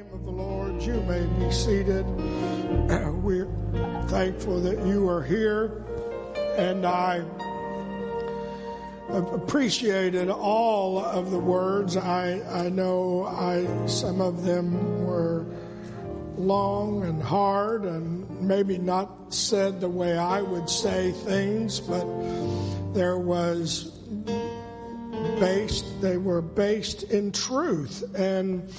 name of the Lord, you may be seated. We're thankful that you are here, and I appreciated all of the words. I, I know I some of them were long and hard and maybe not said the way I would say things, but there was based they were based in truth and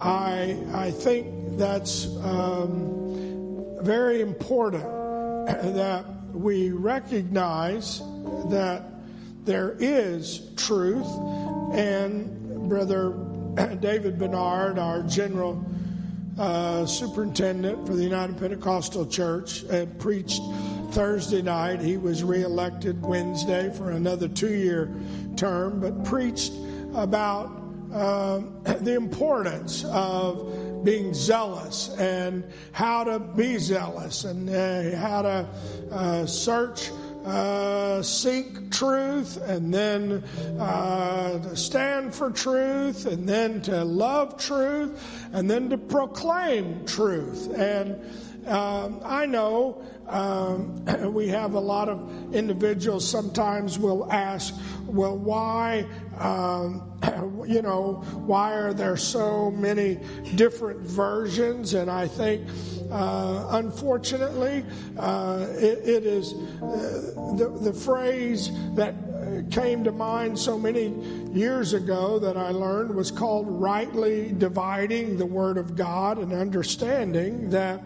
I, I think that's um, very important that we recognize that there is truth. And Brother David Bernard, our general uh, superintendent for the United Pentecostal Church, had preached Thursday night. He was reelected Wednesday for another two year term, but preached about uh, the importance of being zealous and how to be zealous and uh, how to uh, search, uh, seek truth, and then uh, stand for truth, and then to love truth, and then to proclaim truth. And um, I know um, we have a lot of individuals sometimes will ask, well, why, um, you know, why are there so many different versions? And I think, uh, unfortunately, uh, it, it is uh, the, the phrase that came to mind so many years ago that I learned was called rightly dividing the Word of God and understanding that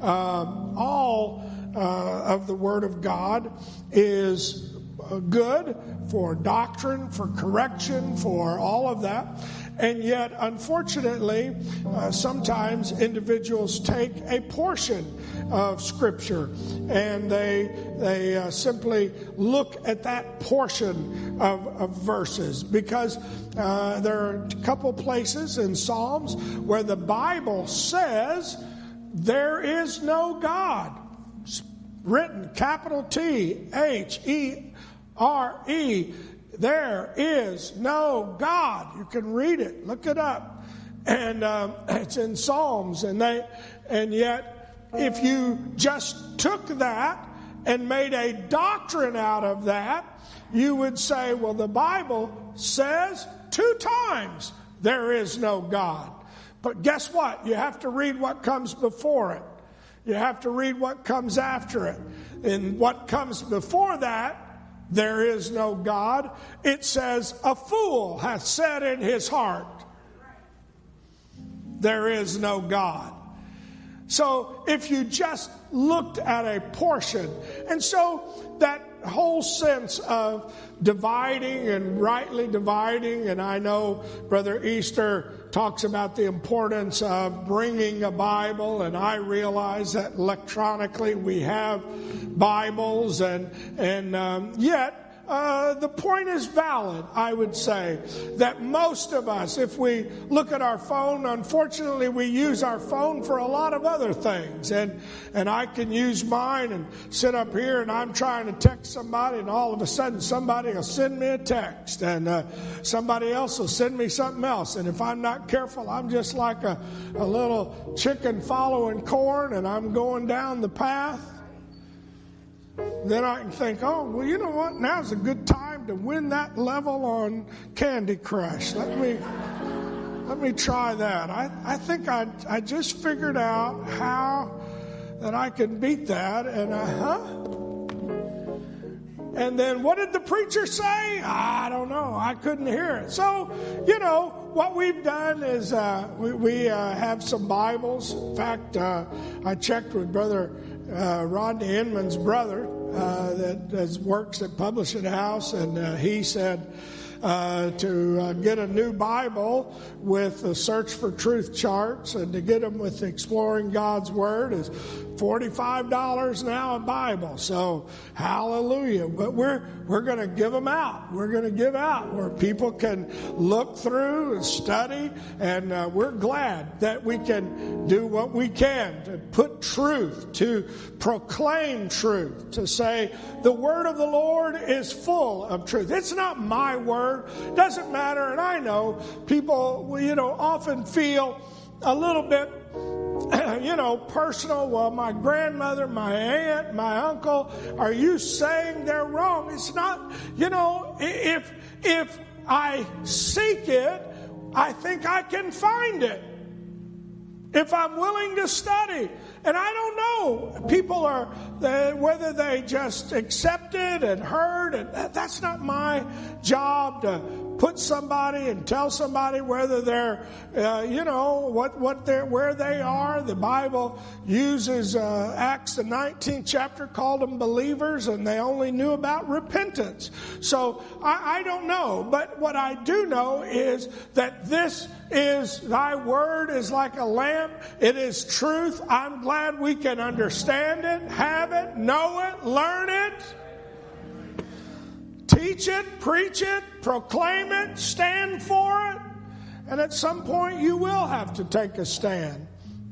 uh, all uh, of the Word of God is good for doctrine, for correction, for all of that. And yet, unfortunately, uh, sometimes individuals take a portion of Scripture and they they uh, simply look at that portion of, of verses because uh, there are a couple places in Psalms where the Bible says there is no God. Written capital T H E R E. There is no God. You can read it, look it up, and um, it's in Psalms. And they, and yet, if you just took that and made a doctrine out of that, you would say, well, the Bible says two times there is no God. But guess what? You have to read what comes before it. You have to read what comes after it. And what comes before that there is no God. It says, A fool hath said in his heart, There is no God. So if you just looked at a portion, and so that whole sense of dividing and rightly dividing, and I know Brother Easter talks about the importance of bringing a Bible, and I realize that electronically we have Bibles, and and um, yet uh, the point is valid, I would say, that most of us, if we look at our phone, unfortunately, we use our phone for a lot of other things. And, and I can use mine and sit up here and I'm trying to text somebody, and all of a sudden somebody will send me a text, and uh, somebody else will send me something else. And if I'm not careful, I'm just like a, a little chicken following corn, and I'm going down the path then I can think, oh, well, you know what? Now's a good time to win that level on Candy Crush. Let me let me try that. I, I think I, I just figured out how that I can beat that. And uh huh. And then what did the preacher say? I don't know. I couldn't hear it. So, you know, what we've done is uh, we, we uh, have some Bibles. In fact, uh, I checked with Brother uh, Rodney Inman's brother uh, that works at Publishing House, and uh, he said uh, to uh, get a new Bible with the Search for Truth charts and to get them with Exploring God's Word is $45 now a Bible. So, hallelujah. But we're, we're going to give them out. We're going to give out where people can look through and study. And uh, we're glad that we can do what we can to put truth, to proclaim truth, to say the word of the Lord is full of truth. It's not my word. Doesn't matter. And I know people, you know, often feel a little bit you know, personal. Well, my grandmother, my aunt, my uncle, are you saying they're wrong? It's not, you know, if, if I seek it, I think I can find it. If I'm willing to study. And I don't know. People are, whether they just accepted and heard, and that's not my job to put somebody and tell somebody whether they're, uh, you know, what, what they're, where they are. The Bible uses uh, Acts the 19th chapter, called them believers, and they only knew about repentance. So I, I don't know. But what I do know is that this is, thy word is like a lamp. It is truth. I'm glad we can understand it, have it, know it, learn it teach it, preach it, proclaim it, stand for it. And at some point, you will have to take a stand.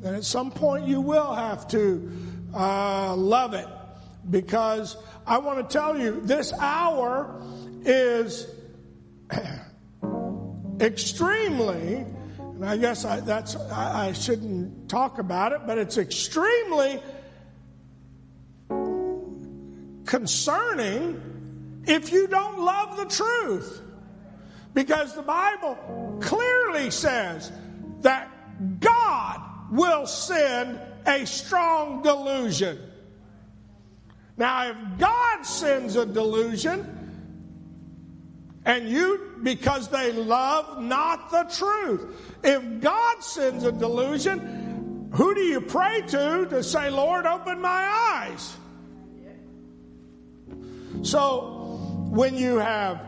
And at some point, you will have to uh, love it. Because I want to tell you, this hour is extremely, and I guess I, that's I, I shouldn't talk about it, but it's extremely concerning if you don't love the truth. Because the Bible clearly says that God will send a strong delusion. Now, if God sends a delusion, and you, because they love not the truth, if God sends a delusion, who do you pray to to say, Lord, open my eyes? So, when you have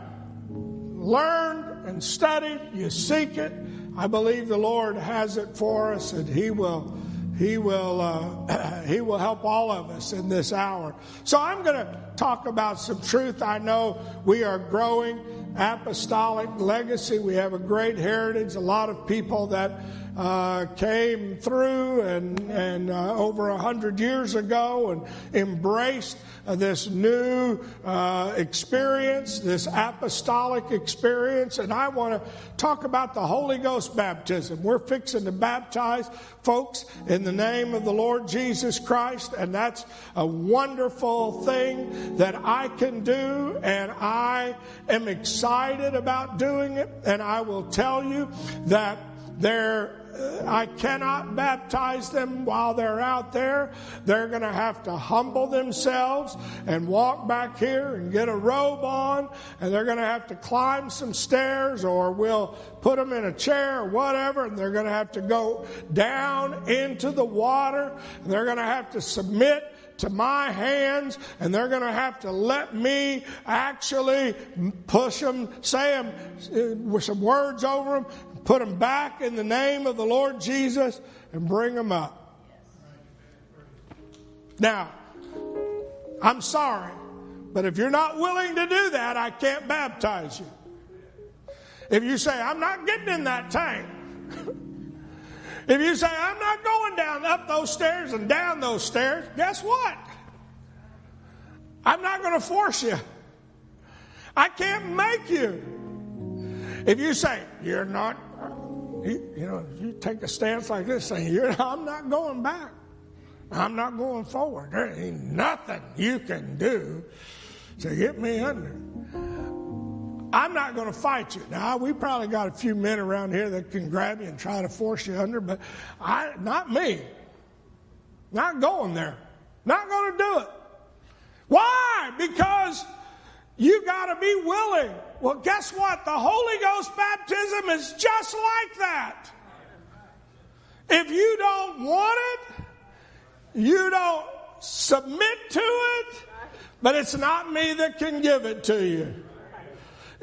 learned and studied, you seek it. I believe the Lord has it for us, and He will. He will, uh, he will help all of us in this hour. So I'm going to talk about some truth. I know we are growing apostolic legacy. We have a great heritage. A lot of people that uh, came through and, and uh, over a hundred years ago and embraced this new uh, experience, this apostolic experience. And I want to talk about the Holy Ghost baptism. We're fixing to baptize folks in the name of the Lord Jesus Christ, and that's a wonderful thing that I can do, and I am excited about doing it. And I will tell you that there I cannot baptize them while they're out there. They're going to have to humble themselves and walk back here and get a robe on, and they're going to have to climb some stairs, or we'll put them in a chair or whatever, and they're going to have to go down into the water. And they're going to have to submit to my hands and they're going to have to let me actually push them, say them uh, with some words over them, put them back in the name of the Lord Jesus, and bring them up. Now, I'm sorry, but if you're not willing to do that, I can't baptize you. If you say, I'm not getting in that tank, if you say, I'm not going down up those stairs and down those stairs, guess what? I'm not going to force you. I can't make you. If you say, You're not you, you know, you take a stance like this saying, I'm not going back. I'm not going forward. There ain't nothing you can do to get me under. I'm not going to fight you. Now, we probably got a few men around here that can grab you and try to force you under, but I, not me. Not going there. Not going to do it. Why? Because you got to be willing. Well, guess what? The Holy Ghost baptism is just like that. If you don't want it, you don't submit to it, but it's not me that can give it to you.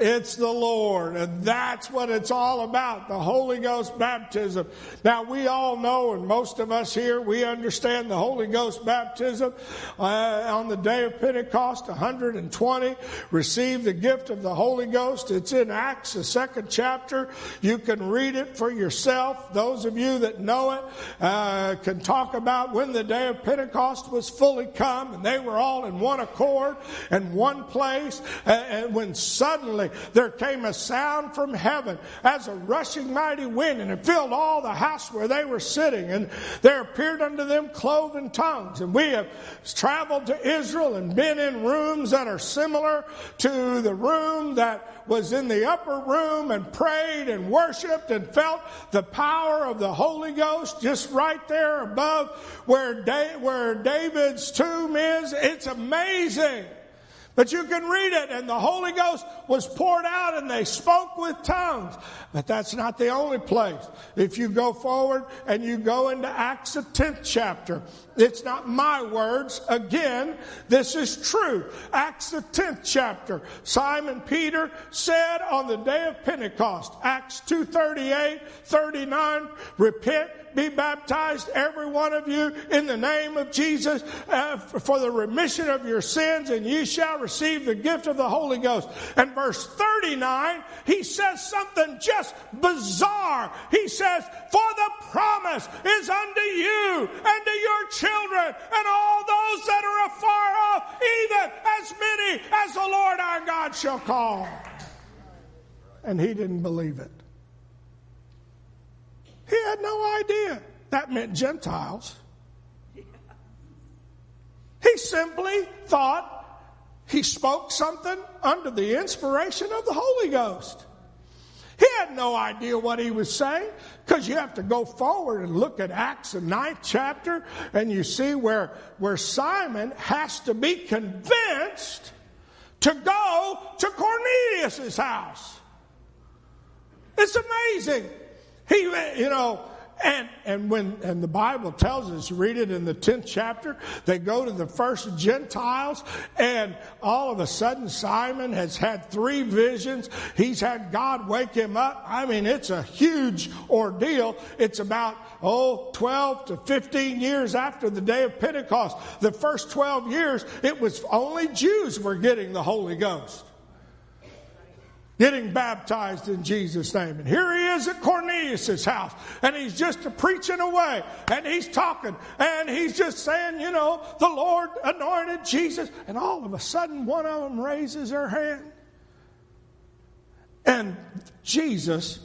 It's the Lord. And that's what it's all about the Holy Ghost baptism. Now, we all know, and most of us here, we understand the Holy Ghost baptism. Uh, on the day of Pentecost, 120 received the gift of the Holy Ghost. It's in Acts, the second chapter. You can read it for yourself. Those of you that know it uh, can talk about when the day of Pentecost was fully come and they were all in one accord and one place. and when suddenly there came a sound from heaven as a rushing mighty wind, and it filled all the house where they were sitting. And there appeared unto them cloven tongues. And we have traveled to Israel and been in rooms that are similar to the room that was in the upper room and prayed and worshiped and felt the power of the Holy Ghost just right there above where, da- where David's tomb is. It's amazing. But you can read it, and the Holy Ghost was poured out, and they spoke with tongues. But that's not the only place. If you go forward and you go into Acts, the 10th chapter, it's not my words. Again, this is true. Acts, the 10th chapter. Simon Peter said on the day of Pentecost, Acts 238, 39, repent be baptized, every one of you, in the name of Jesus uh, for the remission of your sins, and ye shall receive the gift of the Holy Ghost. And verse 39, he says something just bizarre. He says, For the promise is unto you and to your children and all those that are afar off, even as many as the Lord our God shall call. And he didn't believe it. He had no idea that meant Gentiles. He simply thought he spoke something under the inspiration of the Holy Ghost. He had no idea what he was saying because you have to go forward and look at Acts, the ninth chapter, and you see where, where Simon has to be convinced to go to Cornelius' house. It's amazing. He, you know, and, and when, and the Bible tells us, read it in the 10th chapter, they go to the first Gentiles and all of a sudden Simon has had three visions. He's had God wake him up. I mean, it's a huge ordeal. It's about, oh, 12 to 15 years after the day of Pentecost. The first 12 years, it was only Jews were getting the Holy Ghost getting baptized in Jesus' name. And here he is at Cornelius' house, and he's just preaching away, and he's talking, and he's just saying, you know, the Lord anointed Jesus. And all of a sudden, one of them raises her hand. And Jesus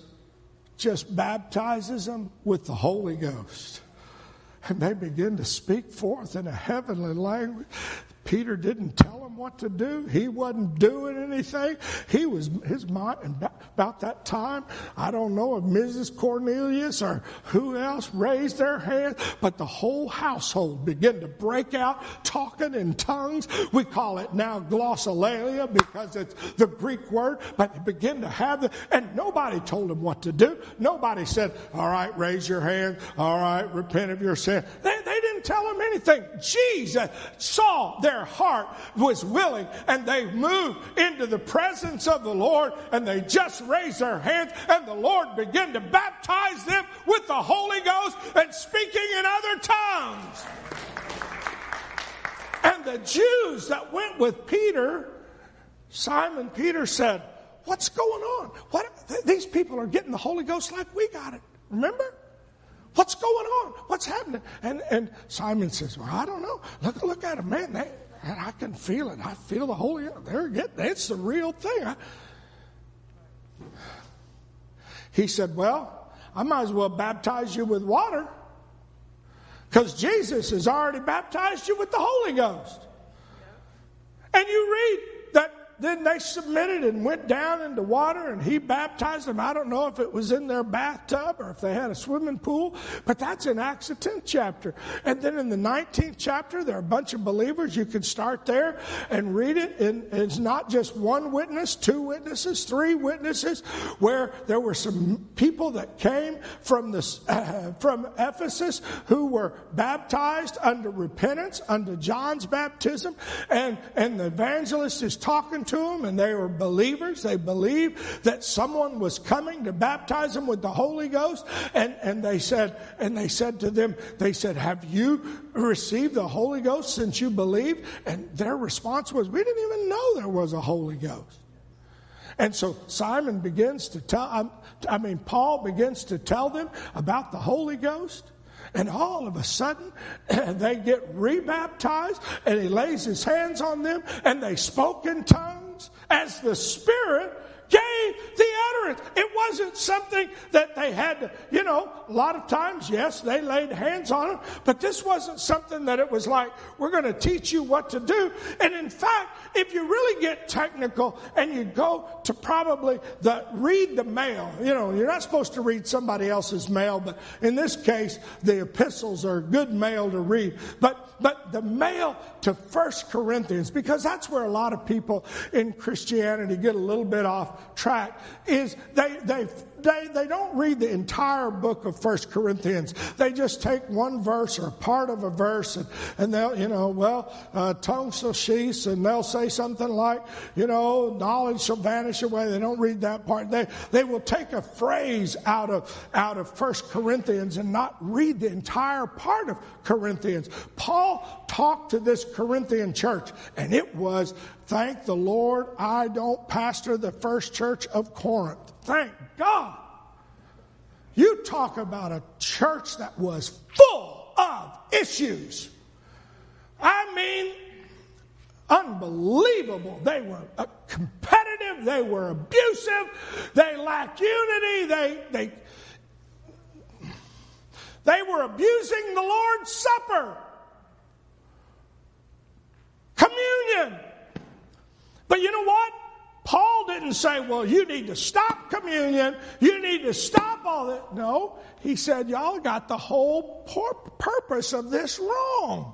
just baptizes them with the Holy Ghost. And they begin to speak forth in a heavenly language. Peter didn't tell him what to do. He wasn't doing anything. He was, his mind, and about that time, I don't know if Mrs. Cornelius or who else raised their hand, but the whole household began to break out talking in tongues. We call it now glossolalia because it's the Greek word, but they began to have the, and nobody told them what to do. Nobody said, all right, raise your hand. All right, repent of your sin. They, they didn't tell them anything. Jesus saw their heart was willing and they moved into the presence of the Lord and they just raised their hands and the Lord began to baptize them with the Holy Ghost and speaking in other tongues. And the Jews that went with Peter, Simon Peter said, What's going on? What, these people are getting the Holy Ghost like we got it. Remember? What's going on? What's happening? And, and Simon says, Well, I don't know. Look, look at them, man. They, and I can feel it. I feel the Holy They're getting it's the real thing. I, he said, Well, I might as well baptize you with water because Jesus has already baptized you with the Holy Ghost. And you read then they submitted and went down into water and he baptized them. I don't know if it was in their bathtub or if they had a swimming pool, but that's in Acts the 10th chapter. And then in the 19th chapter, there are a bunch of believers. You can start there and read it. And it's not just one witness, two witnesses, three witnesses, where there were some people that came from the, uh, from Ephesus who were baptized under repentance, under John's baptism. And, and the evangelist is talking to them and they were believers. They believed that someone was coming to baptize them with the Holy Ghost. And, and they said, and they said to them, they said, have you received the Holy Ghost since you believed? And their response was, we didn't even know there was a Holy Ghost. And so Simon begins to tell, um, I mean, Paul begins to tell them about the Holy Ghost. And all of a sudden, they get rebaptized, and he lays his hands on them, and they spoke in tongues as the Spirit gave the utterance. It wasn't something that they had to, you know, a lot of times, yes, they laid hands on them, but this wasn't something that it was like, we're going to teach you what to do. And in fact, if you really get technical and you go to probably the read the mail, you know, you're not supposed to read somebody else's mail, but in this case, the epistles are good mail to read. But but the mail to First Corinthians, because that's where a lot of people in Christianity get a little bit off track, is they, they they, they don't read the entire book of First Corinthians. They just take one verse or part of a verse and, and they'll, you know, well, uh, tongue shall cease and they'll say something like, you know, knowledge shall vanish away. They don't read that part. They, they will take a phrase out of, out of First Corinthians and not read the entire part of Corinthians. Paul talked to this Corinthian church and it was, thank the Lord, I don't pastor the first church of Corinth. Thank God. You talk about a church that was full of issues. I mean, unbelievable. They were uh, competitive, they were abusive, they lacked unity, they, they, they were abusing the Lord's Supper, communion. But you know what? Paul didn't say, well, you need to stop communion. You need to stop all that. No, he said, y'all got the whole purpose of this wrong.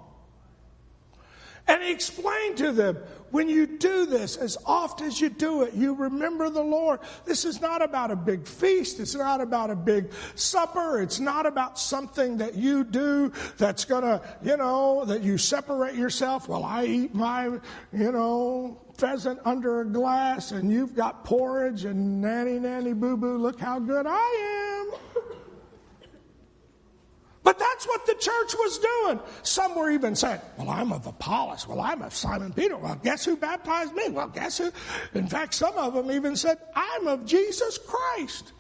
And he explained to them, when you do this, as oft as you do it, you remember the Lord. This is not about a big feast. It's not about a big supper. It's not about something that you do that's gonna, you know, that you separate yourself. Well, I eat my, you know, pheasant under a glass and you've got porridge and nanny, nanny, boo boo, look how good I am. But that's what the church was doing. Some were even saying, Well, I'm of Apollos. Well, I'm of Simon Peter. Well, guess who baptized me? Well, guess who? In fact, some of them even said, I'm of Jesus Christ.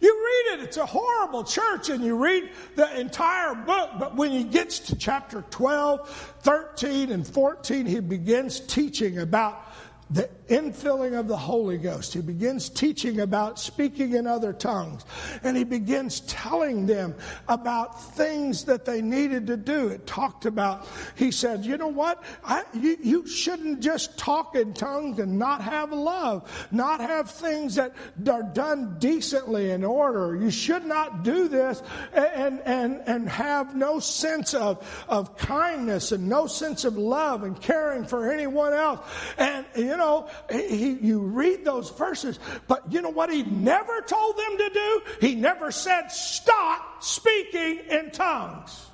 You read it, it's a horrible church, and you read the entire book, but when he gets to chapter 12, 13, and 14, he begins teaching about the infilling of the Holy Ghost. He begins teaching about speaking in other tongues. And he begins telling them about things that they needed to do. It talked about, he said, you know what? I, you, you shouldn't just talk in tongues and not have love, not have things that are done decently in order. You should not do this and, and, and have no sense of, of kindness and no sense of love and caring for anyone else. And, you know, he, you read those verses, but you know what he never told them to do? He never said, stop speaking in tongues.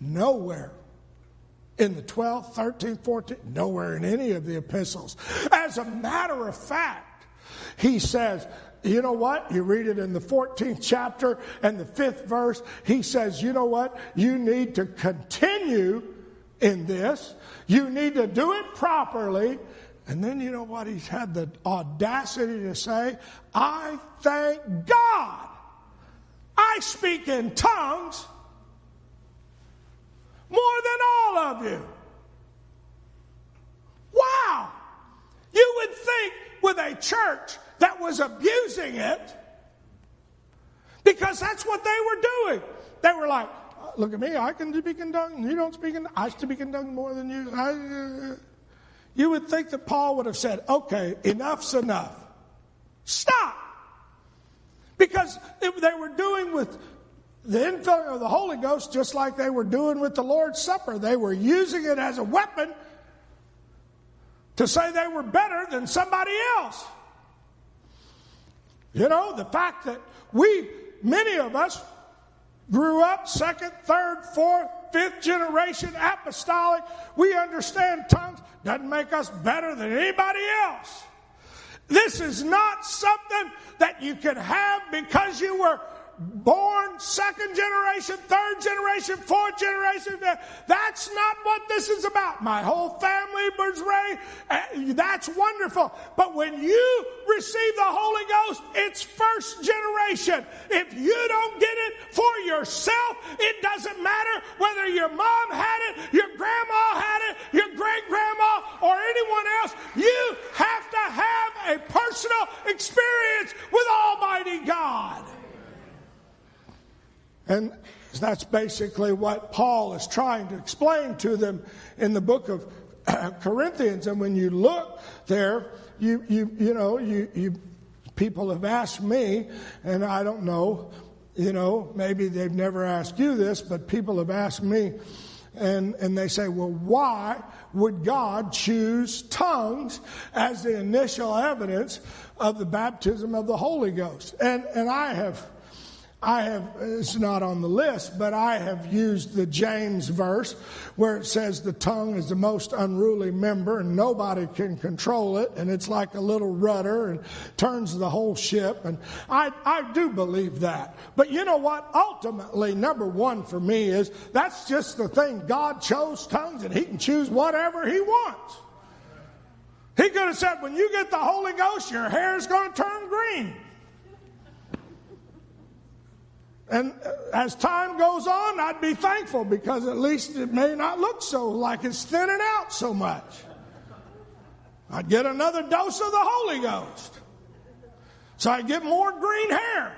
Nowhere in the 12th, 13th, 14th, nowhere in any of the epistles. As a matter of fact, he says, you know what? You read it in the 14th chapter and the fifth verse. He says, you know what? You need to continue in this. You need to do it properly. And then you know what? He's had the audacity to say, I thank God I speak in tongues more than all of you. Wow! You would think with a church that was abusing it, because that's what they were doing. They were like, look at me, I can in tongues, you don't speak in I speak in tongues more than you. I, uh, you would think that Paul would have said, okay, enough's enough. Stop. Because they were doing with the infilling of the Holy Ghost just like they were doing with the Lord's Supper. They were using it as a weapon to say they were better than somebody else. You know, the fact that we, many of us, grew up second, third, fourth, fifth generation apostolic. We understand tongues. Doesn't make us better than anybody else. This is not something that you can have because you were born second generation, third generation, fourth generation. That's not what this is about. My whole family was raised. That's wonderful. But when you receive the Holy Ghost, it's first generation. If you don't get it for yourself, it doesn't matter whether your mom had it, your grandma had it, your great grandma, or anyone else. You have to have a personal experience with Almighty God. And that's basically what Paul is trying to explain to them in the book of Corinthians. And when you look there, you, you, you know, you, you, people have asked me, and I don't know, you know, maybe they've never asked you this, but people have asked me, and, and they say, well, why would God choose tongues as the initial evidence of the baptism of the Holy Ghost? And, and I have I have, it's not on the list, but I have used the James verse where it says the tongue is the most unruly member and nobody can control it and it's like a little rudder and turns the whole ship. And I, I do believe that. But you know what? Ultimately, number one for me is that's just the thing. God chose tongues and he can choose whatever he wants. He could have said, when you get the Holy Ghost, your hair is going to turn green. And as time goes on, I'd be thankful because at least it may not look so like it's thinning out so much. I'd get another dose of the Holy Ghost. So I'd get more green hair.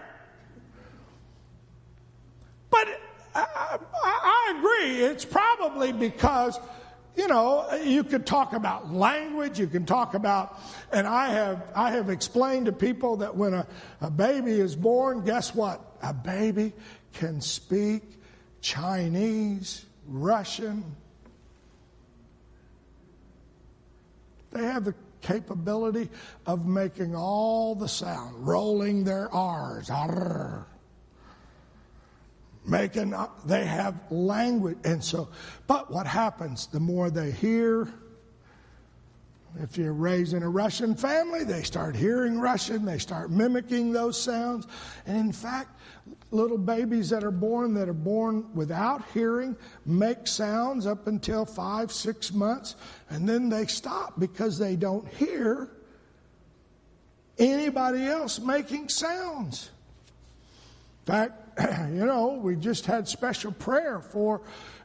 But I, I, I agree, it's probably because you know, you could talk about language, you can talk about, and I have, I have explained to people that when a, a baby is born, guess what? A baby can speak Chinese, Russian. They have the capability of making all the sound, rolling their R's. Arr making they have language and so but what happens the more they hear if you're raised in a russian family they start hearing russian they start mimicking those sounds and in fact little babies that are born that are born without hearing make sounds up until five six months and then they stop because they don't hear anybody else making sounds. In fact you know, we just had special prayer for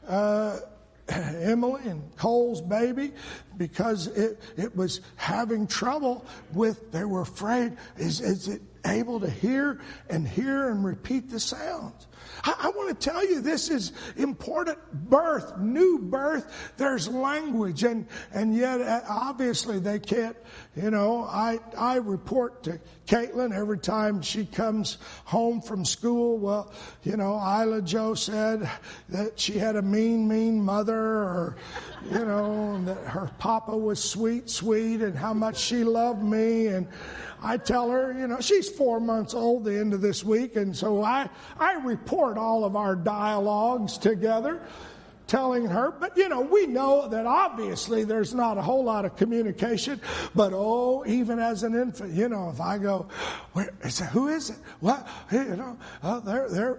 uh, Emily and Cole's baby because it, it was having trouble with, they were afraid, is, is it able to hear and hear and repeat the sounds? I, I want to tell you this is important birth, new birth. There's language, and, and yet uh, obviously they can't, you know. I, I report to Caitlin every time she comes home from school. Well, you know, Isla Joe said that she had a mean, mean mother, or, you know, that her papa was sweet, sweet, and how much she loved me. And, I tell her, you know, she's four months old the end of this week, and so I, I report all of our dialogues together, telling her, but you know, we know that obviously there's not a whole lot of communication, but oh, even as an infant, you know, if I go, where is it, who is it? What? You know, oh, they're, they're,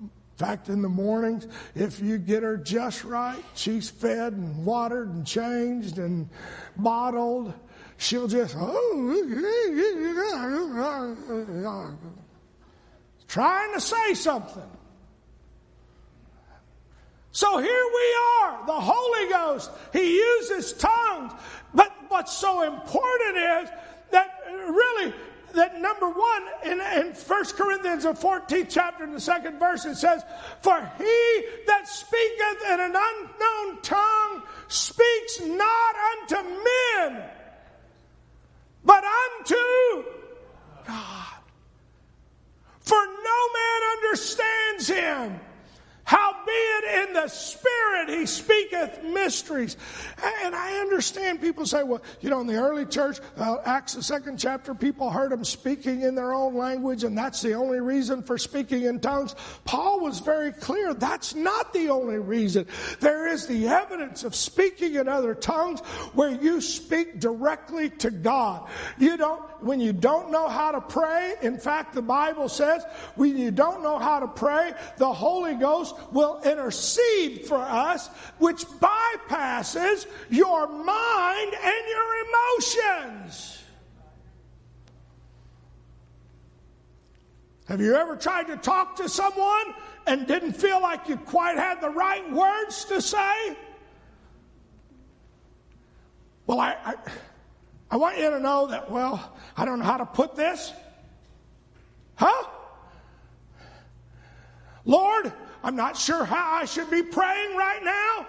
in fact, in the mornings, if you get her just right, she's fed and watered and changed and bottled she'll just, oh, trying to say something. So here we are, the Holy Ghost. He uses tongues. But what's so important is that really, that number one, in, in 1 Corinthians, the 14th chapter, in the second verse, it says, For he that speaketh in an unknown tongue speaks not unto men but unto God. For no man understands him. How howbeit in the Spirit he speaketh mysteries. And I understand people say, well, you know, in the early church, uh, Acts, the second chapter, people heard him speaking in their own language, and that's the only reason for speaking in tongues. Paul was very clear that's not the only reason. There is the evidence of speaking in other tongues where you speak directly to God. You don't, when you don't know how to pray, in fact, the Bible says, when you don't know how to pray, the Holy Ghost will intercede for us, which bypasses your mind and your emotions. Have you ever tried to talk to someone and didn't feel like you quite had the right words to say? Well, I, I, I, want you to know that, well, I don't know how to put this. Huh? Lord, I'm not sure how I should be praying right now.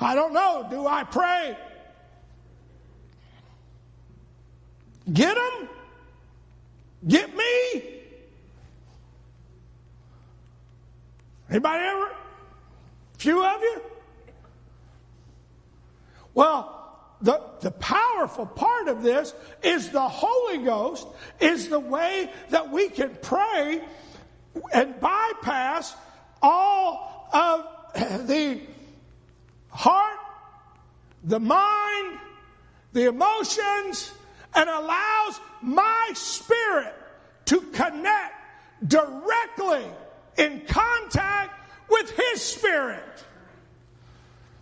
I don't know. Do I pray? Get them? Get me? Anybody ever? Few of you? Well, the, the powerful part of this is the Holy Ghost is the way that we can pray and bypass all of the heart, the mind, the emotions, and allows my spirit to connect directly in contact with His Spirit.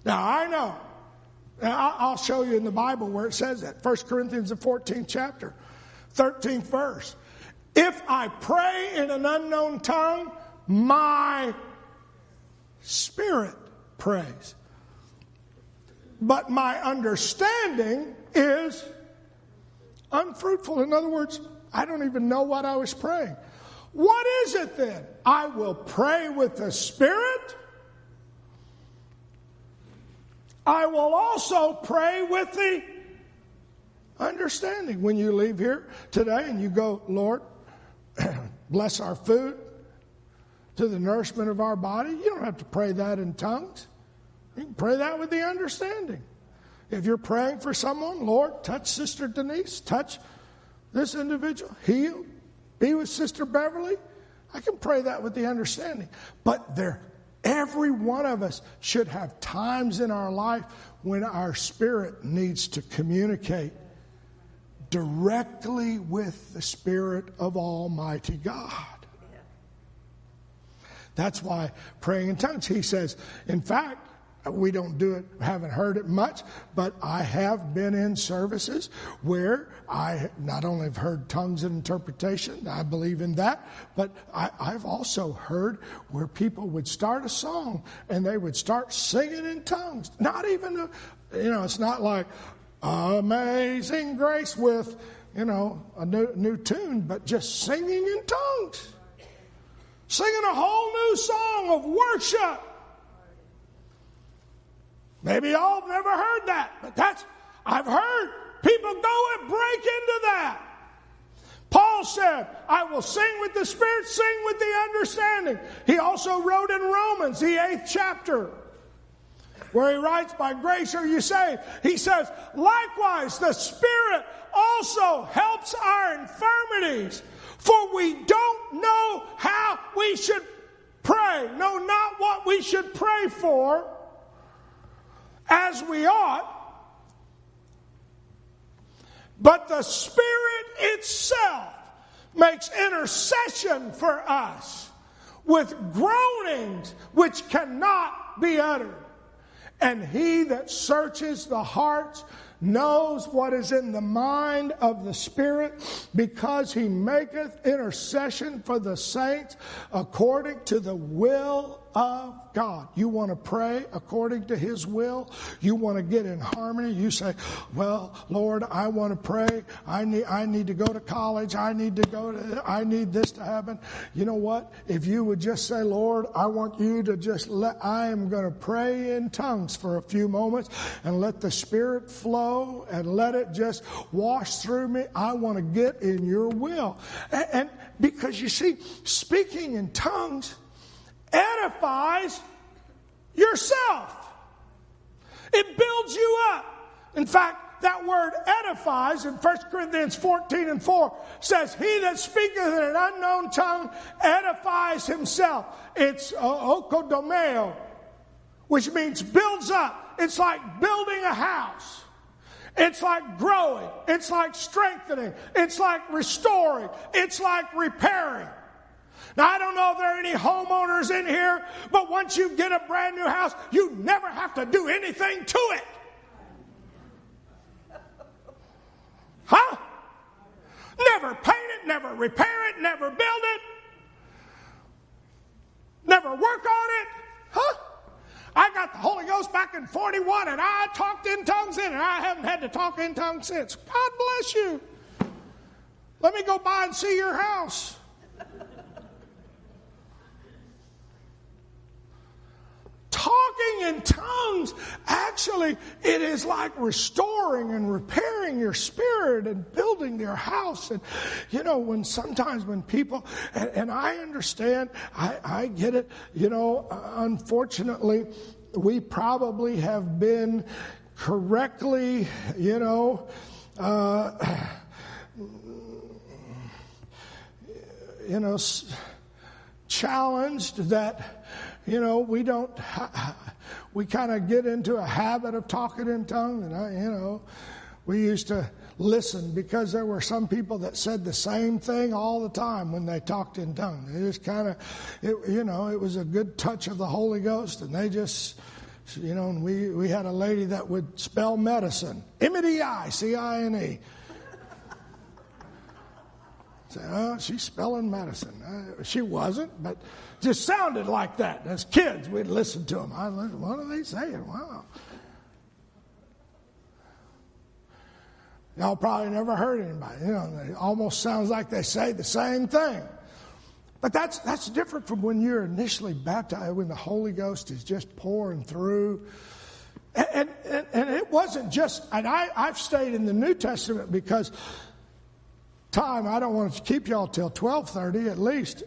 Now, I know. I'll show you in the Bible where it says that. 1 Corinthians, the 14th chapter, 13th verse. If I pray in an unknown tongue, my spirit prays. But my understanding is unfruitful. In other words, I don't even know what I was praying. What is it then? I will pray with the Spirit. I will also pray with the understanding. When you leave here today and you go, Lord, bless our food to the nourishment of our body, you don't have to pray that in tongues. You can pray that with the understanding. If you're praying for someone, Lord, touch Sister Denise, touch this individual, heal, be with Sister Beverly. I can pray that with the understanding. But there, every one of us should have times in our life when our spirit needs to communicate directly with the Spirit of Almighty God. That's why praying in tongues, he says, in fact, we don't do it, haven't heard it much, but I have been in services where I not only have heard tongues and interpretation, I believe in that, but I, have also heard where people would start a song and they would start singing in tongues. Not even, a, you know, it's not like Amazing Grace with, you know, a new, new tune, but just singing in tongues. Singing a whole new song of worship Maybe y'all have never heard that, but that's, I've heard people go and break into that. Paul said, I will sing with the Spirit, sing with the understanding. He also wrote in Romans, the eighth chapter, where he writes, By grace are you saved. He says, Likewise, the Spirit also helps our infirmities, for we don't know how we should pray, No, not what we should pray for as we ought, but the Spirit itself makes intercession for us with groanings which cannot be uttered. And he that searches the hearts knows what is in the mind of the Spirit because he maketh intercession for the saints according to the will of God. You want to pray according to His will. You want to get in harmony. You say, "Well, Lord, I want to pray. I need I need to go to college. I need to go to I need this to happen." You know what? If you would just say, "Lord, I want you to just let I am going to pray in tongues for a few moments and let the Spirit flow and let it just wash through me. I want to get in your will." And, and because you see, speaking in tongues edifies yourself. It builds you up. In fact, that word edifies in 1 Corinthians 14 and 4 says, He that speaketh in an unknown tongue edifies himself. It's uh, oikodomeo, which means builds up. It's like building a house. It's like growing. It's like strengthening. It's like restoring. It's like repairing. Now, I don't know if there are any homeowners in here, but once you get a brand new house, you never have to do anything to it. Huh? Never paint it, never repair it, never build it, never work on it. Huh? I got the Holy Ghost back in 41 and I talked in tongues then, and I haven't had to talk in tongues since. God bless you. Let me go by and see your house. talking in tongues, actually, it is like restoring and repairing your spirit and building your house. And, you know, when sometimes when people, and, and I understand, I, I get it, you know, unfortunately, we probably have been correctly, you know, uh, you know, challenged that you know, we don't, we kind of get into a habit of talking in tongues. And, I, you know, we used to listen because there were some people that said the same thing all the time when they talked in tongues. It just kind of, you know, it was a good touch of the Holy Ghost, and they just, you know, and we, we had a lady that would spell medicine M E D I C I N E. Say, oh, she's spelling medicine. Uh, she wasn't, but just sounded like that. As kids, we'd listen to them. I listen, what are they saying? Wow. Y'all probably never heard anybody. You know, it almost sounds like they say the same thing. But that's, that's different from when you're initially baptized, when the Holy Ghost is just pouring through. And, and, and it wasn't just, and I, I've stayed in the New Testament because time, I don't want to keep y'all till 1230 at least.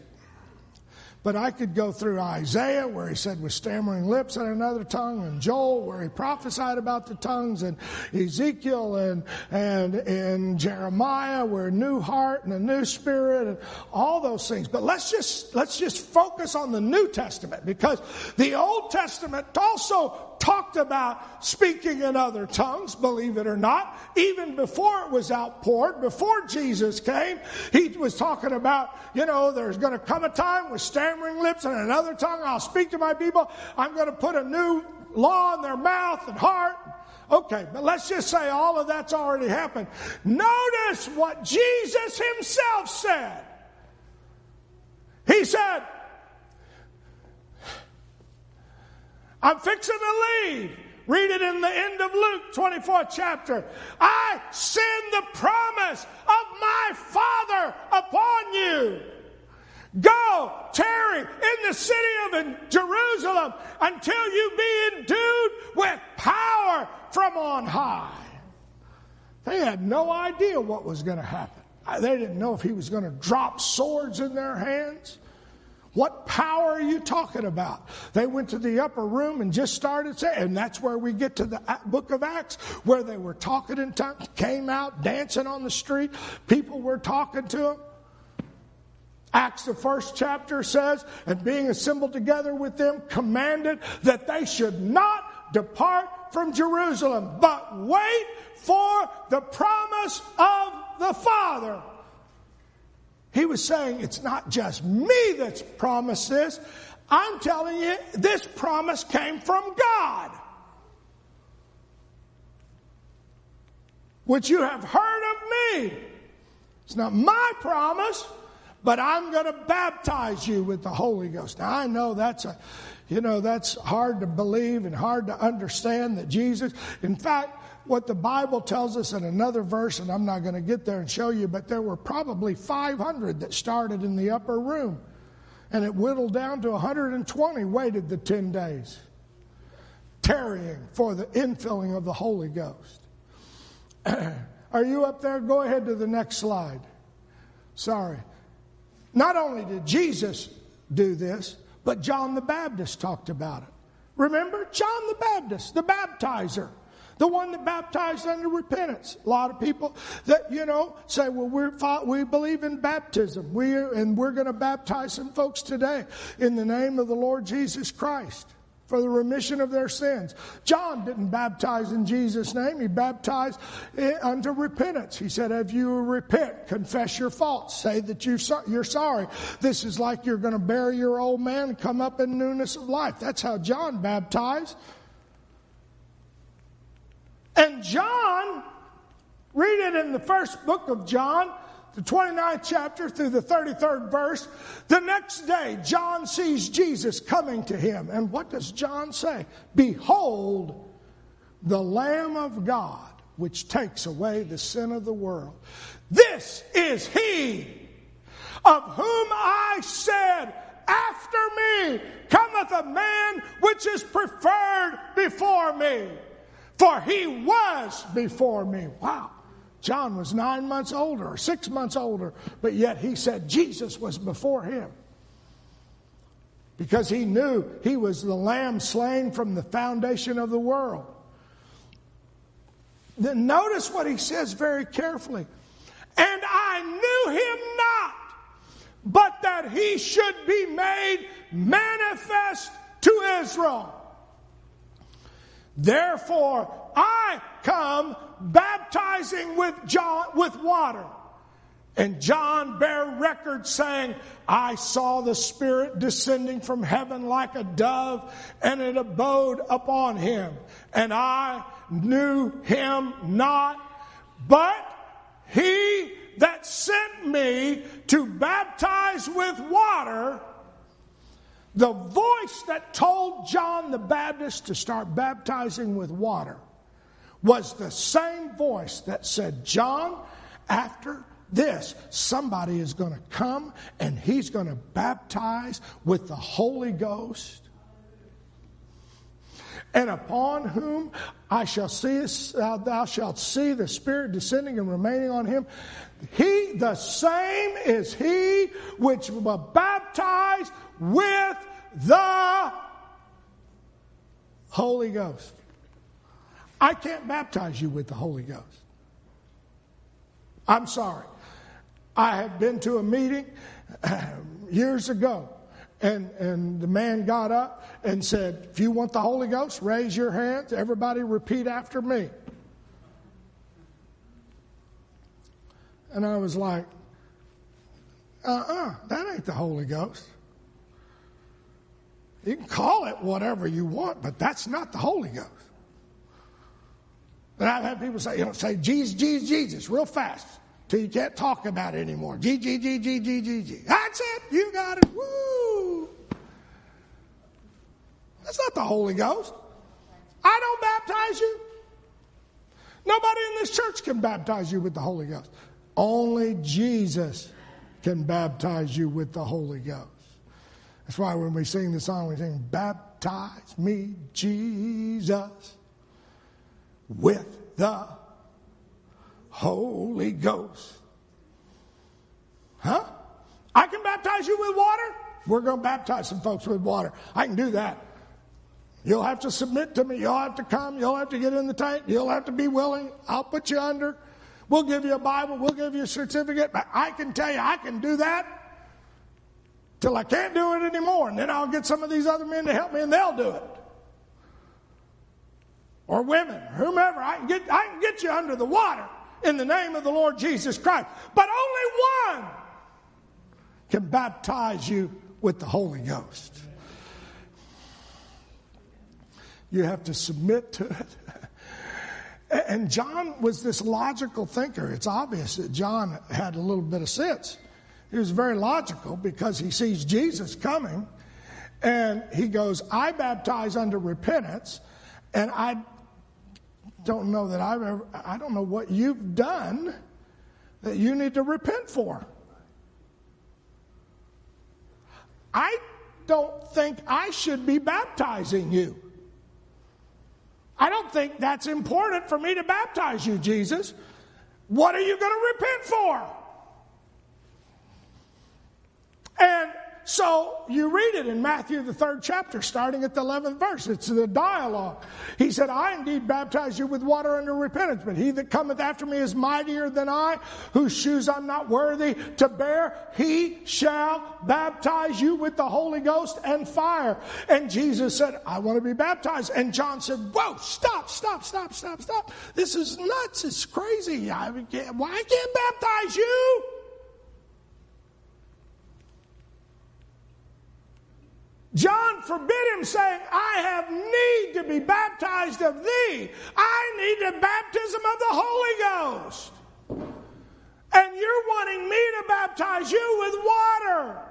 But I could go through Isaiah, where he said with stammering lips and another tongue, and Joel, where he prophesied about the tongues, and Ezekiel, and, and in Jeremiah, where a new heart and a new spirit, and all those things. But let's just, let's just focus on the New Testament, because the Old Testament also talked about speaking in other tongues, believe it or not. Even before it was outpoured, before Jesus came, he was talking about, you know, there's going to come a time with stammering lips and another tongue. I'll speak to my people. I'm going to put a new law in their mouth and heart. Okay, but let's just say all of that's already happened. Notice what Jesus himself said. He said, I'm fixing to leave. Read it in the end of Luke 24th chapter. I send the promise of my Father upon you. Go, tarry in the city of Jerusalem until you be endued with power from on high. They had no idea what was going to happen. They didn't know if he was going to drop swords in their hands. What power are you talking about? They went to the upper room and just started saying, and that's where we get to the book of Acts, where they were talking in tongues, came out dancing on the street, people were talking to them. Acts, the first chapter says, and being assembled together with them, commanded that they should not depart from Jerusalem, but wait for the promise of the Father he was saying, It's not just me that's promised this. I'm telling you, this promise came from God. Which you have heard of me. It's not my promise, but I'm going to baptize you with the Holy Ghost. Now, I know that's a, you know, that's hard to believe and hard to understand that Jesus, in fact, what the Bible tells us in another verse, and I'm not going to get there and show you, but there were probably 500 that started in the upper room. And it whittled down to 120 waited the 10 days, tarrying for the infilling of the Holy Ghost. Are you up there? Go ahead to the next slide. Sorry. Not only did Jesus do this, but John the Baptist talked about it. Remember? John the Baptist, the baptizer the one that baptized under repentance. A lot of people that, you know, say, well, we're, we believe in baptism. We and we're going to baptize some folks today in the name of the Lord Jesus Christ for the remission of their sins. John didn't baptize in Jesus' name. He baptized eh, unto repentance. He said, if you repent, confess your faults, say that you, you're sorry. This is like you're going to bury your old man and come up in newness of life. That's how John baptized. And John, read it in the first book of John, the 29th chapter through the 33rd verse. The next day, John sees Jesus coming to him. And what does John say? Behold, the Lamb of God, which takes away the sin of the world. This is he of whom I said, After me cometh a man which is preferred before me for he was before me. Wow. John was nine months older or six months older, but yet he said Jesus was before him. Because he knew he was the lamb slain from the foundation of the world. Then notice what he says very carefully. And I knew him not, but that he should be made manifest to Israel. Therefore, I come baptizing with John with water. And John bare record saying, I saw the Spirit descending from heaven like a dove, and it abode upon him. And I knew him not, but he that sent me to baptize with water the voice that told John the Baptist to start baptizing with water was the same voice that said, John, after this, somebody is going to come and he's going to baptize with the Holy Ghost. And upon whom I shall see, uh, thou shalt see the Spirit descending and remaining on him. He, the same is he which will baptize with the Holy Ghost. I can't baptize you with the Holy Ghost. I'm sorry. I have been to a meeting years ago, and, and the man got up and said, If you want the Holy Ghost, raise your hands. Everybody repeat after me. And I was like, uh uh-uh, uh that ain't the Holy Ghost. You can call it whatever you want, but that's not the Holy Ghost. And I've had people say, you know, say Jesus, Jesus, Jesus, real fast till you can't talk about it anymore. G, G, G, G, G, G, G. That's it. You got it. Woo. That's not the Holy Ghost. I don't baptize you. Nobody in this church can baptize you with the Holy Ghost. Only Jesus can baptize you with the Holy Ghost. That's why when we sing the song, we sing, Baptize me, Jesus, with the Holy Ghost. Huh? I can baptize you with water? We're going to baptize some folks with water. I can do that. You'll have to submit to me. You'll have to come. You'll have to get in the tank. You'll have to be willing. I'll put you under. We'll give you a Bible. We'll give you a certificate. But I can tell you, I can do that till I can't do it anymore. And then I'll get some of these other men to help me and they'll do it. Or women, whomever. I can get, I can get you under the water in the name of the Lord Jesus Christ. But only one can baptize you with the Holy Ghost. You have to submit to it. And John was this logical thinker. It's obvious that John had a little bit of sense. He was very logical because he sees Jesus coming and he goes, I baptize under repentance, and I don't know that I've ever, I don't know what you've done that you need to repent for. I don't think I should be baptizing you. I don't think that's important for me to baptize you, Jesus. What are you going to repent for? And so you read it in Matthew, the third chapter, starting at the 11th verse. It's the dialogue. He said, I indeed baptize you with water under repentance, but he that cometh after me is mightier than I, whose shoes I'm not worthy to bear. He shall baptize you with the Holy Ghost and fire. And Jesus said, I want to be baptized. And John said, Whoa, stop, stop, stop, stop, stop. This is nuts. It's crazy. I why I can't baptize you? John forbid him, saying, I have need to be baptized of thee. I need the baptism of the Holy Ghost. And you're wanting me to baptize you with water.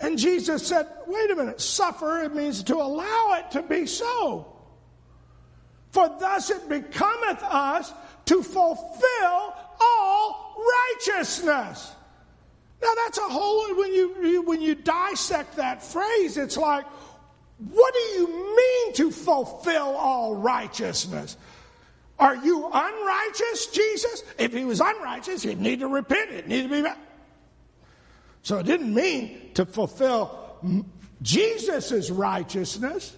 And Jesus said, Wait a minute, suffer, it means to allow it to be so. For thus it becometh us to fulfill all righteousness. Now that's a whole when you when you dissect that phrase, it's like, what do you mean to fulfill all righteousness? Are you unrighteous, Jesus? If he was unrighteous, he'd need to repent. It needed to be. So it didn't mean to fulfill Jesus' righteousness.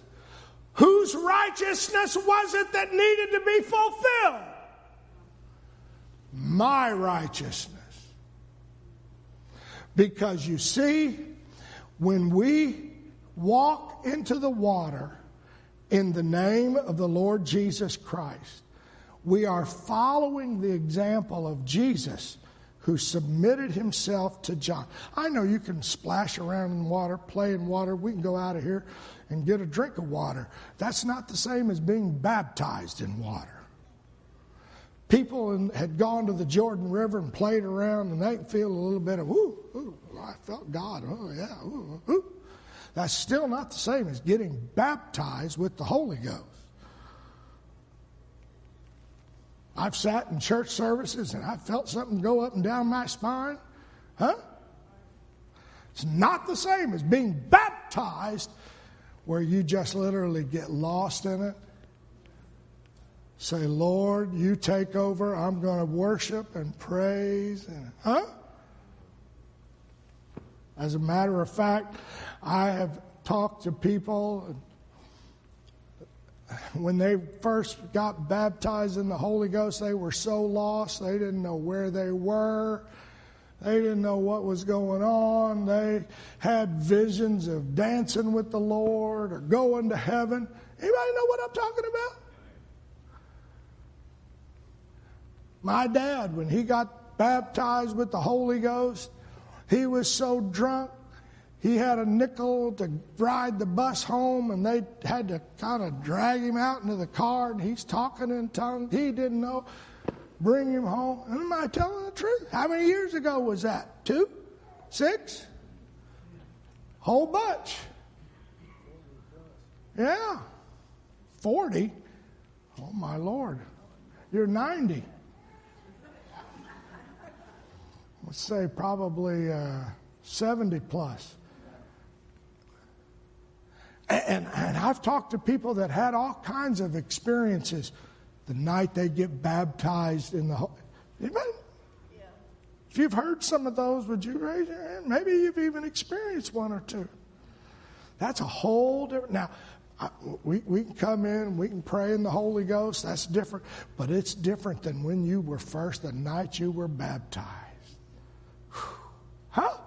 Whose righteousness was it that needed to be fulfilled? My righteousness. Because you see, when we walk into the water in the name of the Lord Jesus Christ, we are following the example of Jesus who submitted himself to John. I know you can splash around in water, play in water. We can go out of here and get a drink of water. That's not the same as being baptized in water. People had gone to the Jordan River and played around, and they feel a little bit of, ooh, ooh, I felt God. Oh, yeah, ooh, ooh. That's still not the same as getting baptized with the Holy Ghost. I've sat in church services and I felt something go up and down my spine. Huh? It's not the same as being baptized where you just literally get lost in it Say, Lord, you take over. I'm going to worship and praise. And, huh? As a matter of fact, I have talked to people when they first got baptized in the Holy Ghost, they were so lost, they didn't know where they were. They didn't know what was going on. They had visions of dancing with the Lord or going to heaven. Anybody know what I'm talking about? My dad, when he got baptized with the Holy Ghost, he was so drunk, he had a nickel to ride the bus home, and they had to kind of drag him out into the car, and he's talking in tongues. He didn't know. Bring him home. Am I telling the truth? How many years ago was that? Two? Six? Whole bunch. Yeah. 40? Oh, my Lord. You're 90. Let's say probably uh, 70 plus. And, and I've talked to people that had all kinds of experiences the night they get baptized in the. Anybody? Yeah. If you've heard some of those, would you raise your hand? Maybe you've even experienced one or two. That's a whole different. Now, I, we, we can come in, we can pray in the Holy Ghost. That's different. But it's different than when you were first, the night you were baptized. Huh?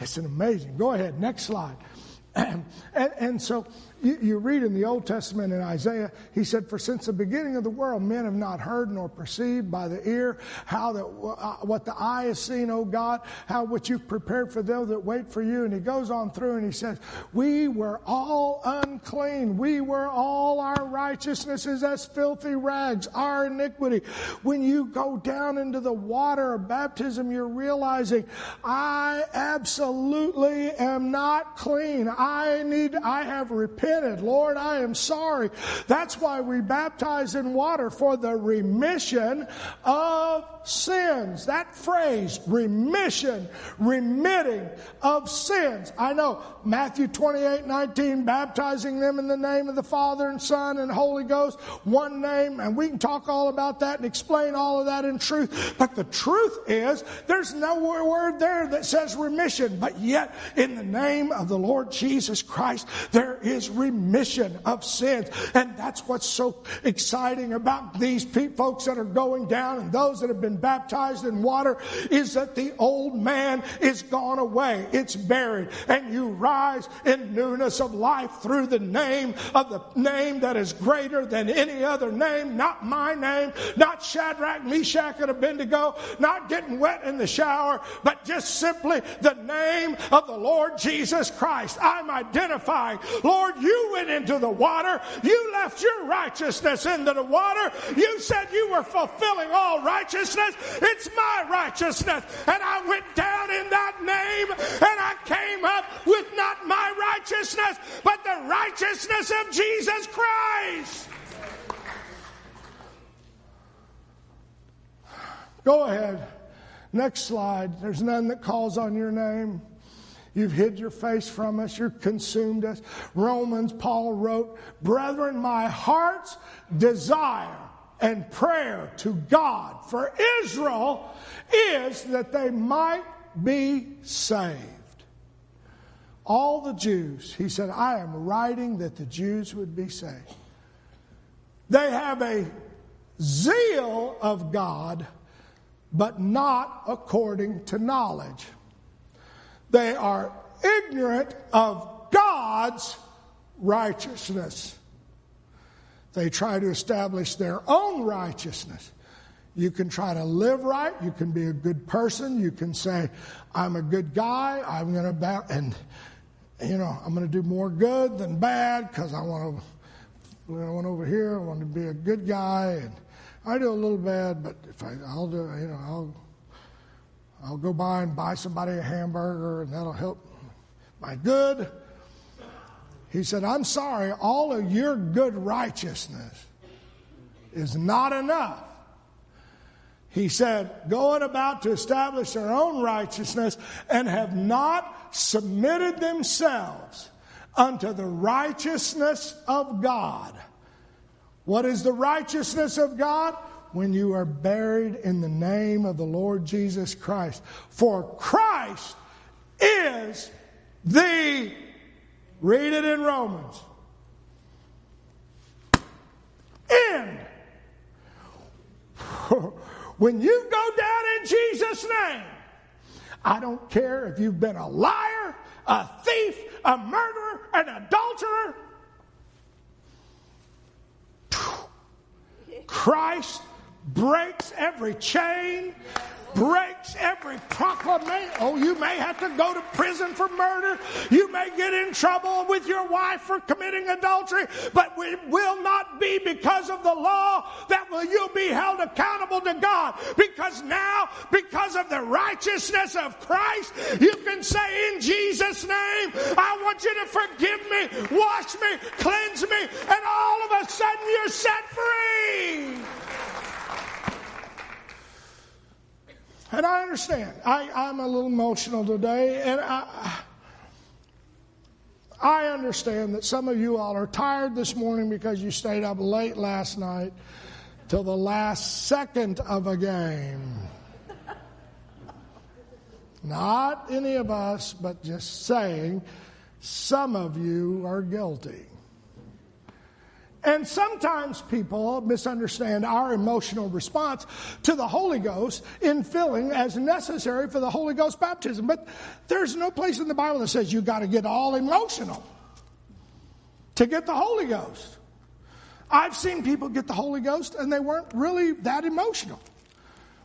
It's an amazing. Go ahead, next slide. and, and, so you, you, read in the Old Testament in Isaiah, he said, For since the beginning of the world, men have not heard nor perceived by the ear how that, uh, what the eye has seen, O God, how what you've prepared for them that wait for you. And he goes on through and he says, We were all unclean. We were all our righteousnesses as filthy rags, our iniquity. When you go down into the water of baptism, you're realizing, I absolutely am not clean. I need, I have repented. Lord, I am sorry. That's why we baptize in water for the remission of sins. That phrase, remission, remitting of sins. I know Matthew 28 19, baptizing them in the name of the Father and Son and Holy Ghost, one name, and we can talk all about that and explain all of that in truth. But the truth is, there's no word there that says remission, but yet in the name of the Lord Jesus Christ, there is remission of sins. And that's what's so exciting about these folks that are going down and those that have been baptized in water is that the old man is gone away. It's buried. And you rise in newness of life through the name of the name that is greater than any other name, not my name, not Shadrach, Meshach, and Abednego, not getting wet in the shower, but just simply the name of the Lord Jesus Christ. I'm identifying. Lord, you went into the water. You left your righteousness into the water. You said you were fulfilling all righteousness. It's my righteousness. And I went down in that name and I came up with not my righteousness, but the righteousness of Jesus Christ. Go ahead. Next slide. There's none that calls on your name. You've hid your face from us. You've consumed us. Romans, Paul wrote, Brethren, my heart's desire and prayer to God for Israel is that they might be saved. All the Jews, he said, I am writing that the Jews would be saved. They have a zeal of God, but not according to knowledge. They are ignorant of God's righteousness. They try to establish their own righteousness. You can try to live right. You can be a good person. You can say, I'm a good guy. I'm going to, ba- and, you know, I'm going to do more good than bad because I want to, I went over here. I want to be a good guy. And I do a little bad, but if I, I'll do, you know, I'll, I'll go by and buy somebody a hamburger and that'll help my good. He said, I'm sorry, all of your good righteousness is not enough. He said, going about to establish their own righteousness and have not submitted themselves unto the righteousness of God. What is the righteousness of God? When you are buried in the name of the Lord Jesus Christ. For Christ is the Read it in Romans. End. when you go down in Jesus' name, I don't care if you've been a liar, a thief, a murderer, an adulterer. Christ breaks every chain, breaks every proclamation. Oh, you may have to go to prison for murder. You may get in trouble with your wife for committing adultery, but it will not be because of the law that will you be held accountable to God. Because now, because of the righteousness of Christ, you can say in Jesus' name, I want you to forgive me, wash me, cleanse me, and all of a sudden you're set free. And I understand. I, I'm a little emotional today, and I, I understand that some of you all are tired this morning because you stayed up late last night till the last second of a game. Not any of us, but just saying some of you are guilty. And sometimes people misunderstand our emotional response to the Holy Ghost in filling as necessary for the Holy Ghost baptism. But there's no place in the Bible that says you got to get all emotional to get the Holy Ghost. I've seen people get the Holy Ghost and they weren't really that emotional.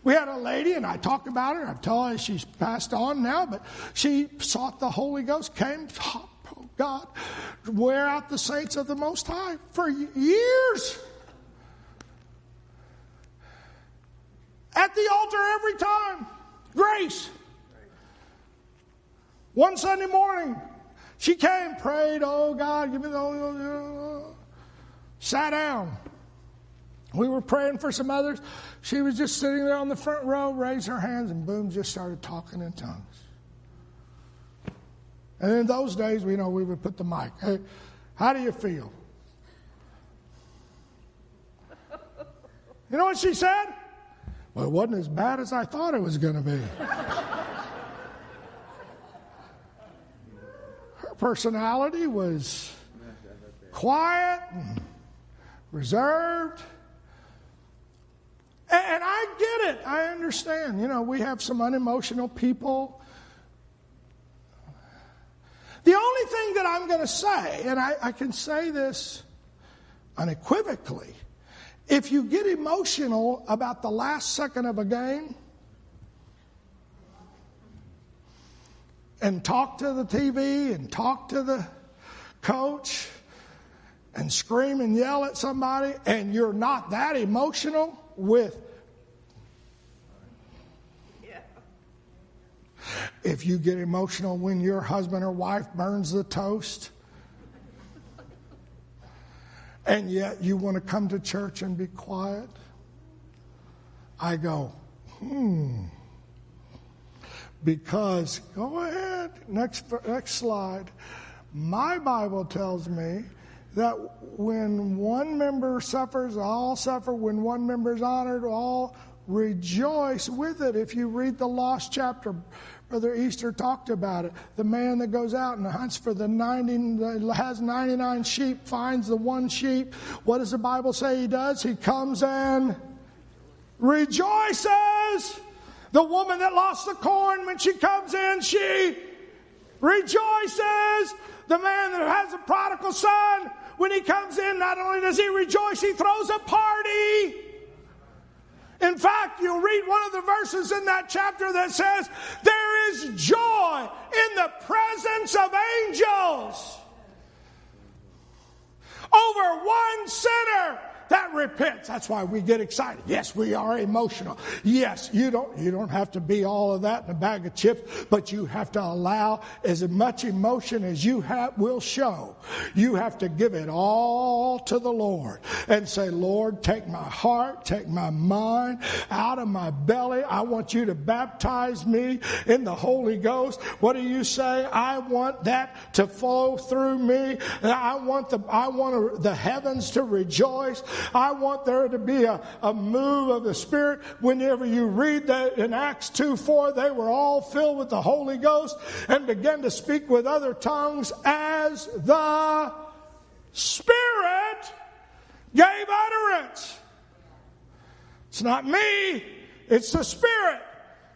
We had a lady, and I talked about her. I told her she's passed on now, but she sought the Holy Ghost, came, God wear out the saints of the Most High for years. At the altar every time. Grace. One Sunday morning, She came, prayed, oh God, give me the Holy Ghost. Sat down. We were praying for some others. She was just sitting there on the front row, raised her hands, and boom, just started talking in tongues. And in those days, we know we would put the mic. Hey, how do you feel? You know what she said? Well, it wasn't as bad as I thought it was going to be. Her personality was quiet and reserved. And I get it. I understand. You know, we have some unemotional people. The thing that I'm going to say, and I, I, can say this unequivocally, if you get emotional about the last second of a game and talk to the TV and talk to the coach and scream and yell at somebody and you're not that emotional with if you get emotional when your husband or wife burns the toast and yet you want to come to church and be quiet, I go, hmm. Because, go ahead, next, next slide. My Bible tells me that when one member suffers, all suffer. When one member is honored, all rejoice with it. If you read the lost chapter, Brother Easter talked about it. The man that goes out and hunts for the 90, has 99 sheep, finds the one sheep. What does the Bible say he does? He comes and rejoices. The woman that lost the corn, when she comes in, she rejoices. The man that has a prodigal son, when he comes in, not only does he rejoice, he throws a party. In fact, you'll read one of the verses in that chapter that says, There is joy in the presence of angels. Over one sinner that repents. That's why we get excited. Yes, we are emotional. Yes, you don't, you don't have to be all of that in a bag of chips, but you have to allow as much emotion as you have, will show. You have to give it all to the Lord and say, Lord, take my heart, take my mind out of my belly. I want you to baptize me in the Holy Ghost. What do you say? I want that to flow through me. I want the, I want the heavens to rejoice. I want there to be a, a move of the Spirit. Whenever you read that in Acts 2 4, they were all filled with the Holy Ghost and began to speak with other tongues as the Spirit gave utterance. It's not me, it's the Spirit.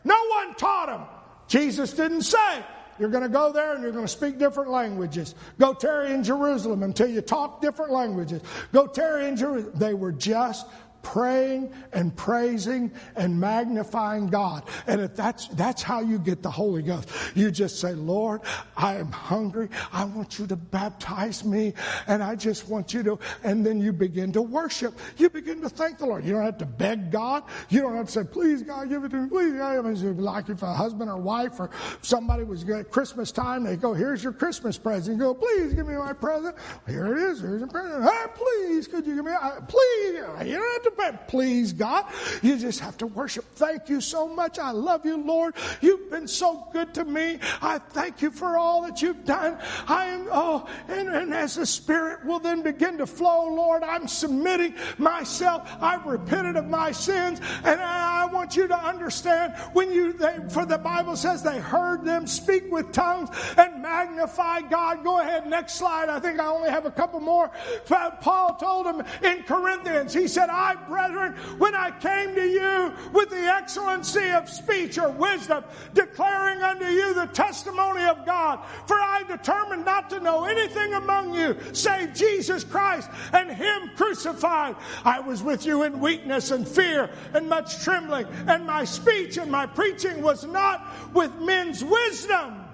No one taught them. Jesus didn't say, you're going to go there and you're going to speak different languages. Go tarry in Jerusalem until you talk different languages. Go tarry in Jerusalem. They were just praying and praising and magnifying God. And if that's that's how you get the Holy Ghost. You just say, "Lord, I am hungry. I want you to baptize me, and I just want you to." And then you begin to worship. You begin to thank the Lord. You don't have to beg God. You don't have to say, "Please, God, give it to me." Please, God, like if a husband or wife or somebody was at Christmas time, they go, "Here's your Christmas present." You go, "Please give me my present." Here it is. Here's your present. Hey, please, could you give me? Uh, please, you don't have to please God. You just have to worship. Thank you so much. I love you, Lord. You've been so good to me. I thank you for all that you've done. I am, oh, and, and as the Spirit will then begin to flow, Lord, I'm submitting myself. I've repented of my sins. And I, I want you to understand when you, they, for the Bible says they heard them speak with tongues and magnify God. Go ahead, next slide. I think I only have a couple more. Paul told them in Corinthians, he said, I brethren, when I came to you with the excellency of speech or wisdom, declaring unto you the testimony of God. For I determined not to know anything among you save Jesus Christ and Him crucified. I was with you in weakness and fear and much trembling, and my speech and my preaching was not with men's wisdom,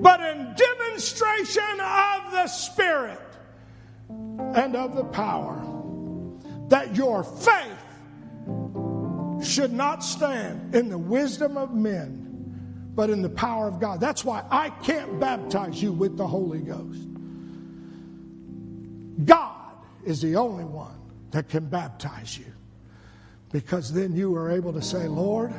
but in demonstration of the Spirit and of the power that your faith should not stand in the wisdom of men, but in the power of God. That's why I can't baptize you with the Holy Ghost. God is the only one that can baptize you. Because then you are able to say, Lord,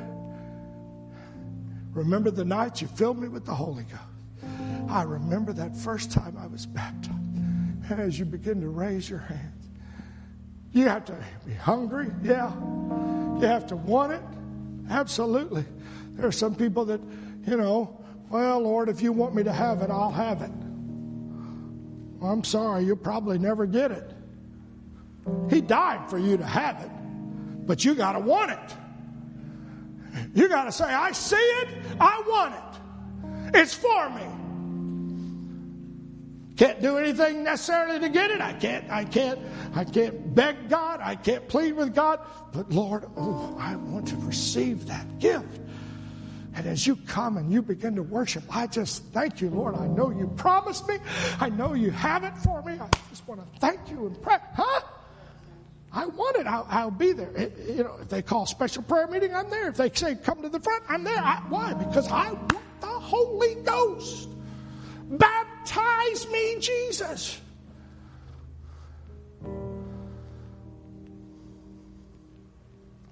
remember the night you filled me with the Holy Ghost. I remember that first time I was baptized. And as you begin to raise your hands, you have to be hungry, yeah. You have to want it, absolutely. There are some people that, you know, well, Lord, if you want me to have it, I'll have it. Well, I'm sorry, you'll probably never get it. He died for you to have it, but you got to want it. You got to say, I see it, I want it. It's for me. Can't do anything necessarily to get it. I can't, I can't, I can't beg God. I can't plead with God. But Lord, oh, I want to receive that gift. And as you come and you begin to worship, I just thank you, Lord. I know you promised me. I know you have it for me. I just want to thank you and pray. Huh? I want it. I'll, I'll be there. It, you know, if they call special prayer meeting, I'm there. If they say come to the front, I'm there. I, why? Because I want the Holy Ghost. Baptize me, Jesus.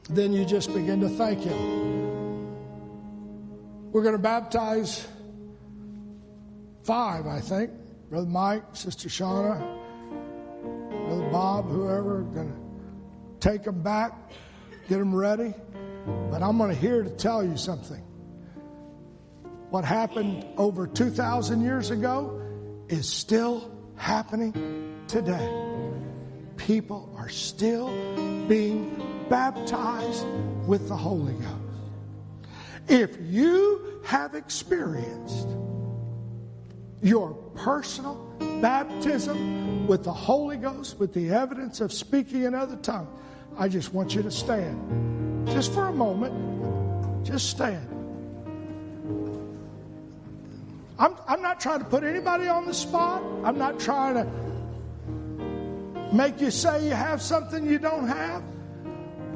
Then you just begin to thank Him. We're going to baptize five, I think. Brother Mike, Sister Shauna, Brother Bob, whoever, going to take them back, get them ready. But I'm going to here to tell you something. What happened over 2,000 years ago is still happening today. People are still being baptized with the Holy Ghost. If you have experienced your personal baptism with the Holy Ghost, with the evidence of speaking in other tongues, I just want you to stand. Just for a moment, just stand. I'm, I'm not trying to put anybody on the spot. I'm not trying to make you say you have something you don't have.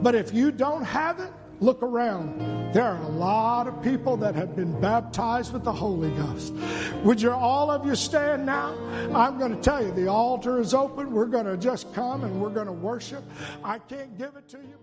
But if you don't have it, Look around. There are a lot of people that have been baptized with the Holy Ghost. Would you all of you stand now? I'm going to tell you the altar is open. We're going to just come and we're going to worship. I can't give it to you,